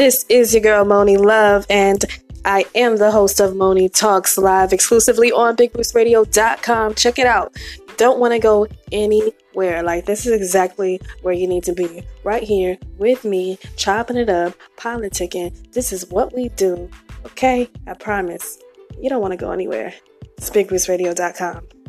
This is your girl Monii Love, and I am the host of Monii Talks Live exclusively on BigBoostRadio.com. Check it out. Don't want to go anywhere. Like, this is exactly where you need to be. Right here with me, chopping it up, politicking. This is what we do. Okay? I promise. You don't want to go anywhere. It's BigBoostRadio.com.